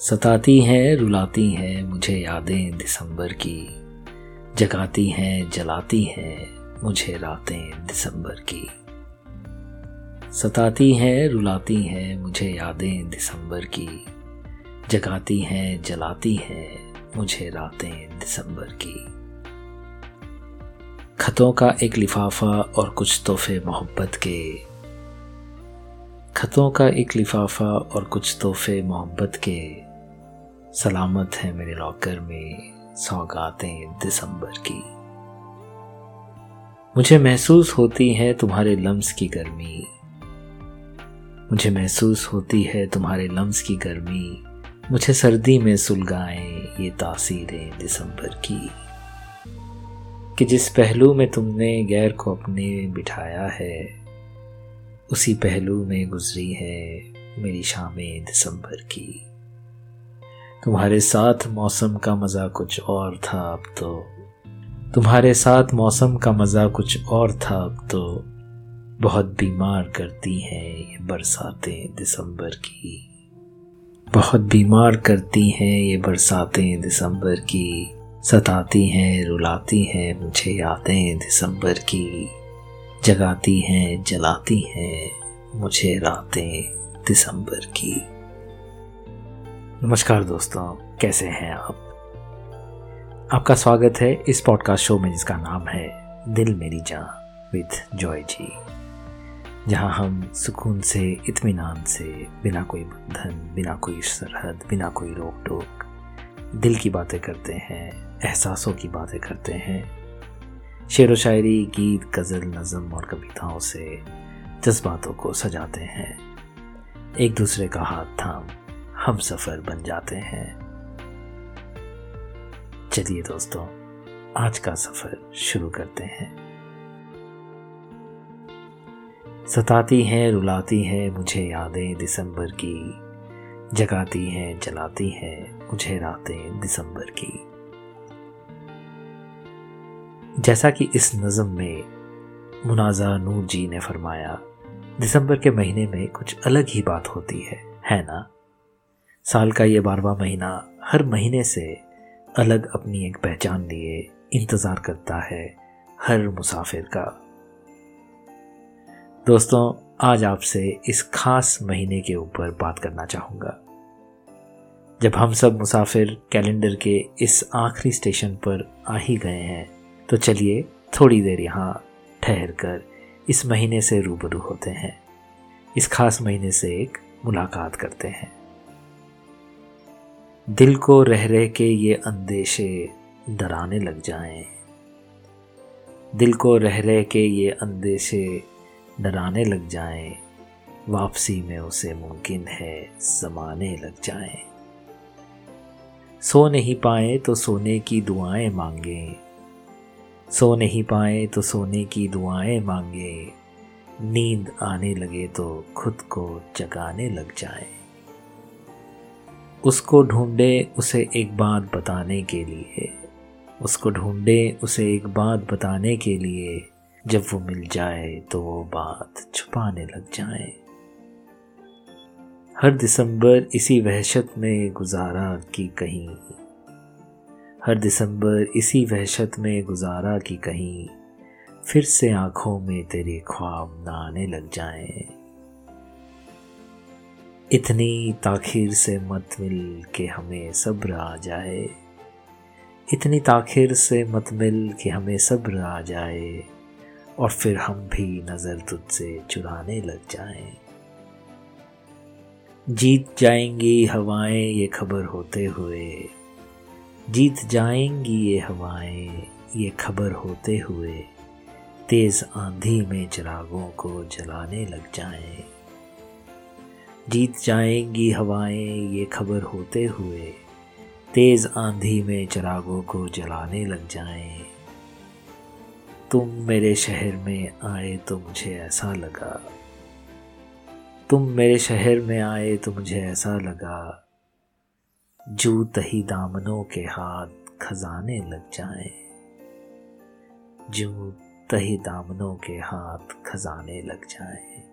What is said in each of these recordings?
सताती हैं, रुलाती हैं मुझे यादें दिसंबर की। जगाती हैं, जलाती हैं मुझे रातें दिसंबर की। सताती हैं, रुलाती हैं मुझे यादें दिसंबर की। जगाती हैं, जलाती हैं मुझे रातें दिसंबर की। खतों का एक लिफाफा और कुछ तोहफे मोहब्बत के। खतों का एक लिफाफा और कुछ तोहफे मोहब्बत के। सलामत है मेरे लॉकर में सौगातें दिसंबर की। मुझे महसूस होती है तुम्हारे लम्स की गर्मी। मुझे महसूस होती है तुम्हारे लम्स की गर्मी। मुझे सर्दी में सुलगाएँ ये तासीरें दिसंबर की। कि जिस पहलू में तुमने गैर को अपने बिठाया है, उसी पहलू में गुजरी है मेरी शामें दिसंबर की। तुम्हारे साथ मौसम का मज़ा कुछ और था अब तो। तुम्हारे साथ मौसम का मज़ा कुछ और था अब तो। बहुत बीमार करती हैं ये बरसातें दिसंबर की। बहुत बीमार करती हैं ये बरसातें दिसंबर की। सताती हैं, रुलाती हैं मुझे यादें दिसंबर की। जगाती हैं, जलाती हैं मुझे रातें दिसंबर की। नमस्कार दोस्तों, कैसे हैं आप? आपका स्वागत है इस पॉडकास्ट शो में जिसका नाम है दिल मेरी जान विद जॉय जी। जहाँ हम सुकून से, इत्मीनान से, बिना कोई बंधन, बिना कोई सरहद, बिना कोई रोक टोक दिल की बातें करते हैं, एहसासों की बातें करते हैं। शेर व शायरी, गीत, गज़ल, नज़म और कविताओं से जज्बातों को सजाते हैं। एक दूसरे का हाथ थाम हम सफ़र बन जाते हैं। चलिए दोस्तों, आज का सफ़र शुरू करते हैं। सताती हैं, रुलाती हैं मुझे यादें दिसंबर की। जगाती हैं, जलाती हैं मुझे रातें दिसंबर की। जैसा कि इस नज़म में मुनाजा नूर जी ने फरमाया, दिसंबर के महीने में कुछ अलग ही बात होती है है ना? साल का ये बारवा महीना हर महीने से अलग अपनी एक पहचान लिए इंतज़ार करता है हर मुसाफिर का। दोस्तों, आज आपसे इस खास महीने के ऊपर बात करना चाहूँगा। जब हम सब मुसाफिर कैलेंडर के इस आखिरी स्टेशन पर आ ही गए हैं तो चलिए थोड़ी देर यहाँ ठहर कर इस महीने से रूबरू होते हैं। इस खास महीने से एक मुलाकात करते हैं। दिल को रह रह के ये अंदेशे डराने लग जाएँ। दिल को रह रह के ये अंदेशे डराने लग जाएँ। वापसी में उसे मुमकिन है जमाने लग जाएँ। सो नहीं पाए तो सोने की दुआएँ मांगे। सो नहीं पाए तो सोने की दुआएँ मांगे। नींद आने लगे तो खुद को जगाने लग जाएँ। उसको ढूंढे उसे एक बात बताने के लिए। उसको ढूंढे उसे एक बात बताने के लिए। जब वो मिल जाए तो वो बात छुपाने लग जाए। हर दिसंबर इसी वहशत में गुजारा की कहीं। हर दिसंबर इसी वहशत में गुजारा की कहीं। फिर से आँखों में तेरे ख्वाब ना आने लग जाएँ। इतनी ताखिर से मत मिल के हमें सब्र आ जाए इतनी ताखिर से मत मिल के हमें सब्र आ जाए और फिर हम भी नज़र तुझसे चुराने लग जाएँ। जीत जाएँगी हवाएँ ये खबर होते हुए। जीत जाएँगी ये हवाएँ ये खबर होते हुए। तेज़ आंधी में चिरागों को जलाने लग जाएँ। जीत जाएँगी हवाएँ, ये खबर होते हुए। तेज आंधी में चरागों को जलाने लग जाएँ। तुम मेरे शहर में आए तो मुझे ऐसा लगा। तुम मेरे शहर में आए तो मुझे ऐसा लगा। जू तही दामनों के हाथ खजाने लग जाएँ। जू तही दामनों के हाथ खजाने लग जाएँ।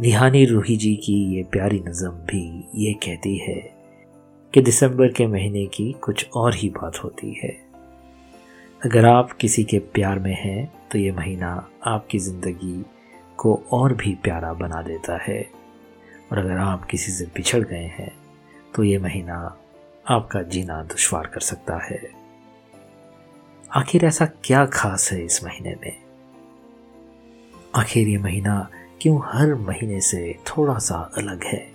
निहानी रूही जी की ये प्यारी नज़म भी ये कहती है कि दिसंबर के महीने की कुछ और ही बात होती है। अगर आप किसी के प्यार में हैं तो ये महीना आपकी ज़िंदगी को और भी प्यारा बना देता है। और अगर आप किसी से बिछड़ गए हैं तो ये महीना आपका जीना दुश्वार कर सकता है। आखिर ऐसा क्या खास है इस महीने में? आखिर ये महीना क्यों हर महीने से थोड़ा सा अलग है?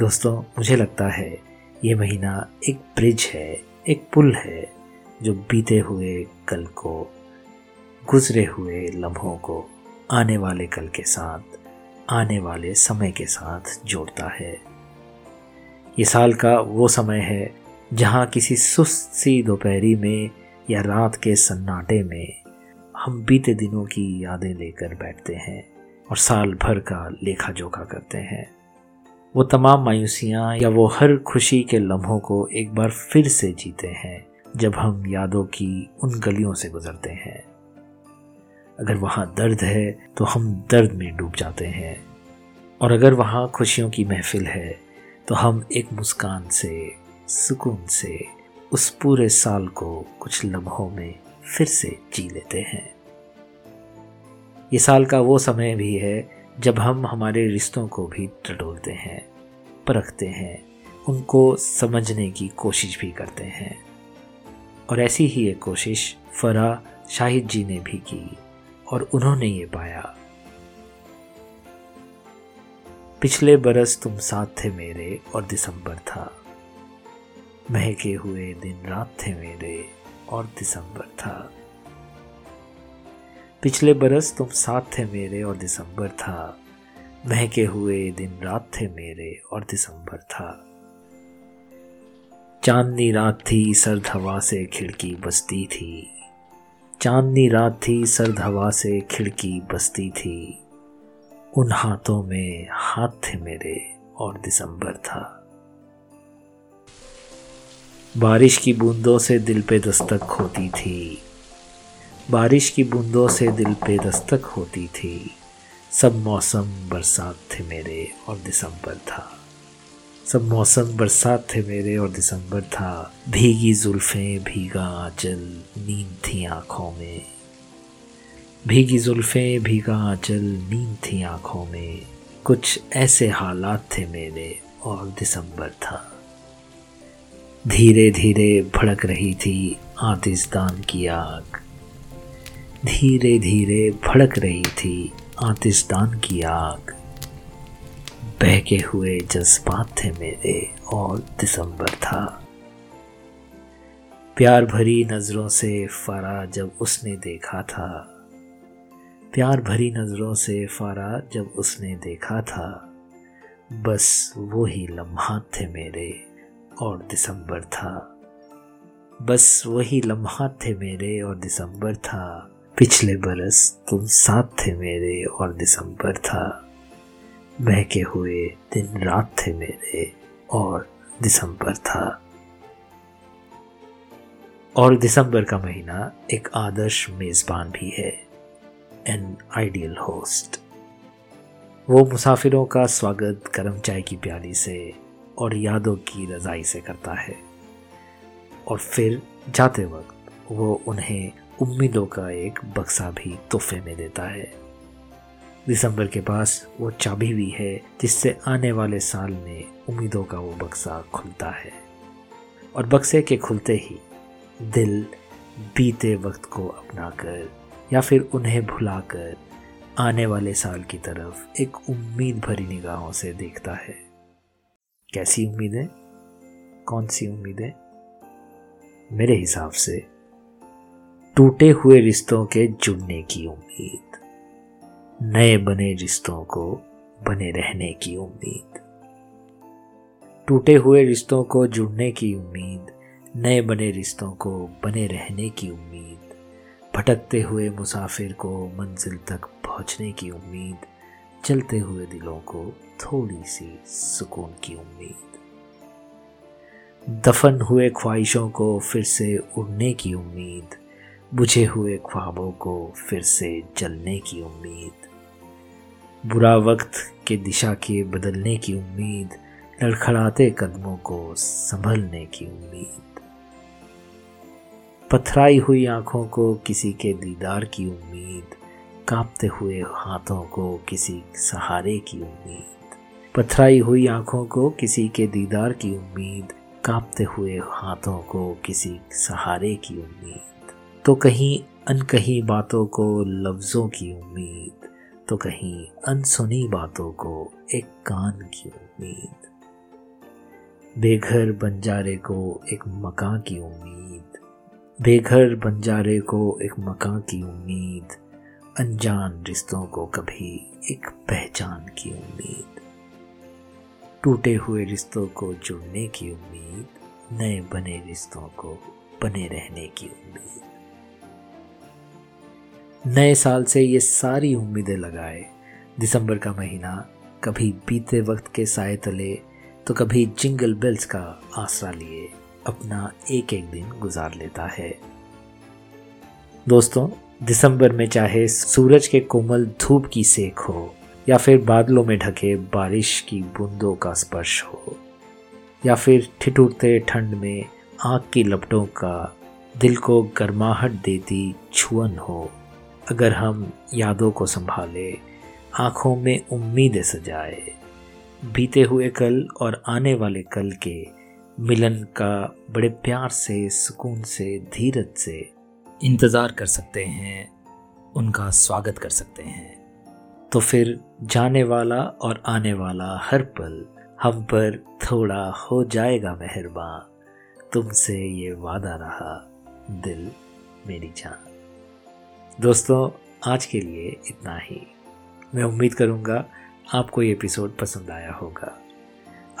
दोस्तों, मुझे लगता है ये महीना एक ब्रिज है, एक पुल है, जो बीते हुए कल को, गुजरे हुए लम्हों को आने वाले कल के साथ, आने वाले समय के साथ जोड़ता है। ये साल का वो समय है जहाँ किसी सुस्त सी दोपहरी में या रात के सन्नाटे में हम बीते दिनों की यादें लेकर बैठते हैं और साल भर का लेखा जोखा करते हैं। वो तमाम मायूसियाँ या वो हर खुशी के लम्हों को एक बार फिर से जीते हैं, जब हम यादों की उन गलियों से गुजरते हैं। अगर वहाँ दर्द है तो हम दर्द में डूब जाते हैं। और अगर वहाँ खुशियों की महफिल है तो हम एक मुस्कान से, सुकून से, उस पूरे साल को कुछ लम्हों में फिर से जी लेते हैं। ये साल का वो समय भी है जब हम हमारे रिश्तों को भी टटोलते हैं, परखते हैं, उनको समझने की कोशिश भी करते हैं। और ऐसी ही एक कोशिश फरा शाहिद जी ने भी की और उन्होंने ये पाया। पिछले बरस तुम साथ थे मेरे और दिसंबर था। महके हुए दिन रात थे मेरे और दिसंबर था। पिछले बरस तुम साथ थे मेरे और दिसंबर था। महके हुए दिन रात थे मेरे और दिसंबर था। चांदनी रात थी, सर्द हवा से खिड़की बसती थी। चांदनी रात थी, सर्द हवा से खिड़की बसती थी। उन हाथों में हाथ थे मेरे और दिसंबर था। बारिश की बूंदों से दिल पे दस्तक होती थी। बारिश की बूंदों से दिल पे दस्तक होती थी। सब मौसम बरसात थे मेरे और दिसंबर था। सब मौसम बरसात थे मेरे और दिसंबर था। भीगी जुल्फ़ें, भीगा आंचल, नींद थी आँखों में। भीगी जुल्फ़ें, भीगा आंचल, नींद थी आँखों में। कुछ ऐसे हालात थे मेरे और दिसंबर था। धीरे धीरे भड़क रही थी आतिशदान की आग। धीरे धीरे भड़क रही थी आतिशदान की आग। बहके हुए जज्बात थे मेरे और दिसंबर था। प्यार भरी नज़रों से फ़रा जब उसने देखा था। प्यार भरी नज़रों से फ़रा जब उसने देखा था। बस वो ही लम्हात थे मेरे और दिसंबर था। बस वही लम्हा थे मेरे और दिसंबर था। पिछले बरस तुम साथ थे मेरे और दिसंबर था। बहके हुए दिन रात थे मेरे और दिसंबर था। और दिसंबर का महीना एक आदर्श मेज़बान भी है एन आइडियल होस्ट वो मुसाफिरों का स्वागत गर्म चाय की प्याली से और यादों की रजाई से करता है। और फिर जाते वक्त वो उन्हें उम्मीदों का एक बक्सा भी तोहफे में देता है। दिसंबर के पास वो चाबी भी है, जिससे आने वाले साल में उम्मीदों का वो बक्सा खुलता है। और बक्से के खुलते ही दिल बीते वक्त को अपनाकर या फिर उन्हें भुलाकर आने वाले साल की तरफ़ एक उम्मीद भरी निगाहों से देखता है। कैसी उम्मीदें? कौन सी उम्मीदें? मेरे हिसाब से टूटे हुए रिश्तों के जुड़ने की उम्मीद। नए बने रिश्तों को बने रहने की उम्मीद। टूटे हुए रिश्तों को जुड़ने की उम्मीद, नए बने रिश्तों को बने रहने की उम्मीद, भटकते हुए मुसाफिर को मंजिल तक पहुँचने की उम्मीद चलते हुए दिलों को थोड़ी सी सुकून की उम्मीद। दफन हुए ख्वाहिशों को फिर से उड़ने की उम्मीद बुझे हुए ख्वाबों को फिर से जलने की उम्मीद। बुरा वक्त के दिशा के बदलने की उम्मीद, लड़खड़ाते कदमों को संभलने की उम्मीद। पथराई हुई आँखों को किसी के दीदार की उम्मीद, कांपते हुए हाथों को किसी सहारे की उम्मीद। पथराई हुई आँखों को किसी के दीदार की उम्मीद, कांपते हुए हाथों को किसी सहारे की उम्मीद। तो कहीं अनकही बातों को लफ्ज़ों की उम्मीद तो कहीं अनसुनी बातों को एक कान की उम्मीद। बेघर बंजारे को एक मकान की उम्मीद। बेघर बंजारे को एक मकान की उम्मीद। अनजान रिश्तों को कभी एक पहचान की उम्मीद। टूटे हुए रिश्तों को जुड़ने की उम्मीद। नए बने रिश्तों को बने रहने की उम्मीद। नए साल से ये सारी उम्मीदें लगाए। दिसंबर का महीना कभी बीते वक्त के साय तले तो कभी जिंगल बेल्स का आसरा लिए अपना एक एक दिन गुजार लेता है। दोस्तों, दिसंबर में चाहे सूरज के कोमल धूप की सेक हो या फिर बादलों में ढके बारिश की बूंदों का स्पर्श हो या फिर ठिठुरते ठंड में आग की लपटों का दिल को गर्माहट देती छुअन हो अगर हम यादों को संभाले, आँखों में उम्मीदें सजाए, बीते हुए कल और आने वाले कल के मिलन का बड़े प्यार से, सुकून से, धीरज से इंतज़ार कर सकते हैं, उनका स्वागत कर सकते हैं। तो फिर जाने वाला और आने वाला हर पल हम पर थोड़ा हो जाएगा मेहरबान। तुमसे ये वादा रहा, दिल मेरी जान। दोस्तों, आज के लिए इतना ही। मैं उम्मीद करूँगा आपको ये एपिसोड पसंद आया होगा।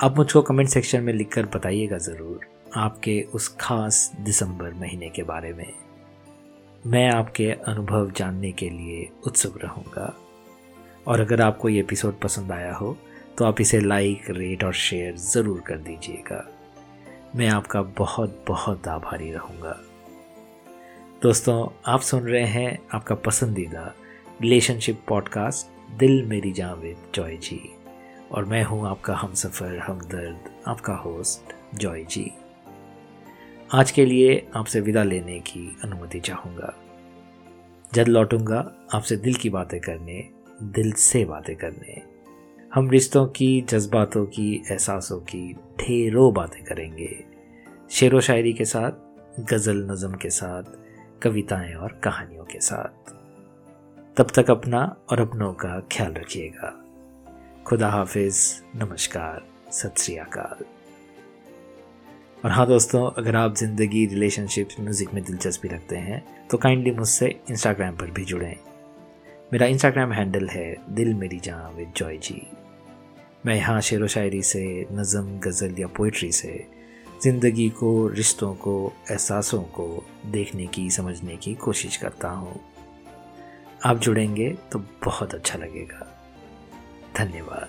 आप मुझको कमेंट सेक्शन में लिखकर बताइएगा ज़रूर आपके उस खास दिसंबर महीने के बारे में। मैं आपके अनुभव जानने के लिए उत्सुक रहूँगा। और अगर आपको ये एपिसोड पसंद आया हो तो आप इसे लाइक रेट और शेयर ज़रूर कर दीजिएगा। मैं आपका बहुत बहुत आभारी रहूँगा। दोस्तों, आप सुन रहे हैं आपका पसंदीदा रिलेशनशिप पॉडकास्ट दिल मेरी जान विद जॉय जी और मैं हूँ आपका हम सफ़र हमदर्द, आपका होस्ट जॉय जी आज के लिए आपसे विदा लेने की अनुमति चाहूँगा। जब लौटूँगा, आपसे दिल की बातें करने, दिल से बातें करने। हम रिश्तों की, जज्बातों की, एहसासों की ढेरों बातें करेंगे। शेर व शायरी के साथ, गज़ल नज़म के साथ कविताएँ और कहानियों के साथ। तब तक अपना और अपनों का ख्याल रखिएगा। खुदा हाफिज, नमस्कार, सत श्री अकाल। और हाँ दोस्तों, अगर आप ज़िंदगी रिलेशनशिप म्यूज़िक में दिलचस्पी रखते हैं तो काइंडली मुझसे इंस्टाग्राम पर भी जुड़ें। मेरा इंस्टाग्राम हैंडल है दिल मेरी जहाँ विद जॉय जी। मैं यहाँ शेर व शायरी से, नज़म, गज़ल या पोइट्री से ज़िंदगी को, रिश्तों को, एहसासों को देखने की, समझने की कोशिश करता हूँ। आप जुड़ेंगे तो बहुत अच्छा लगेगा। धन्यवाद।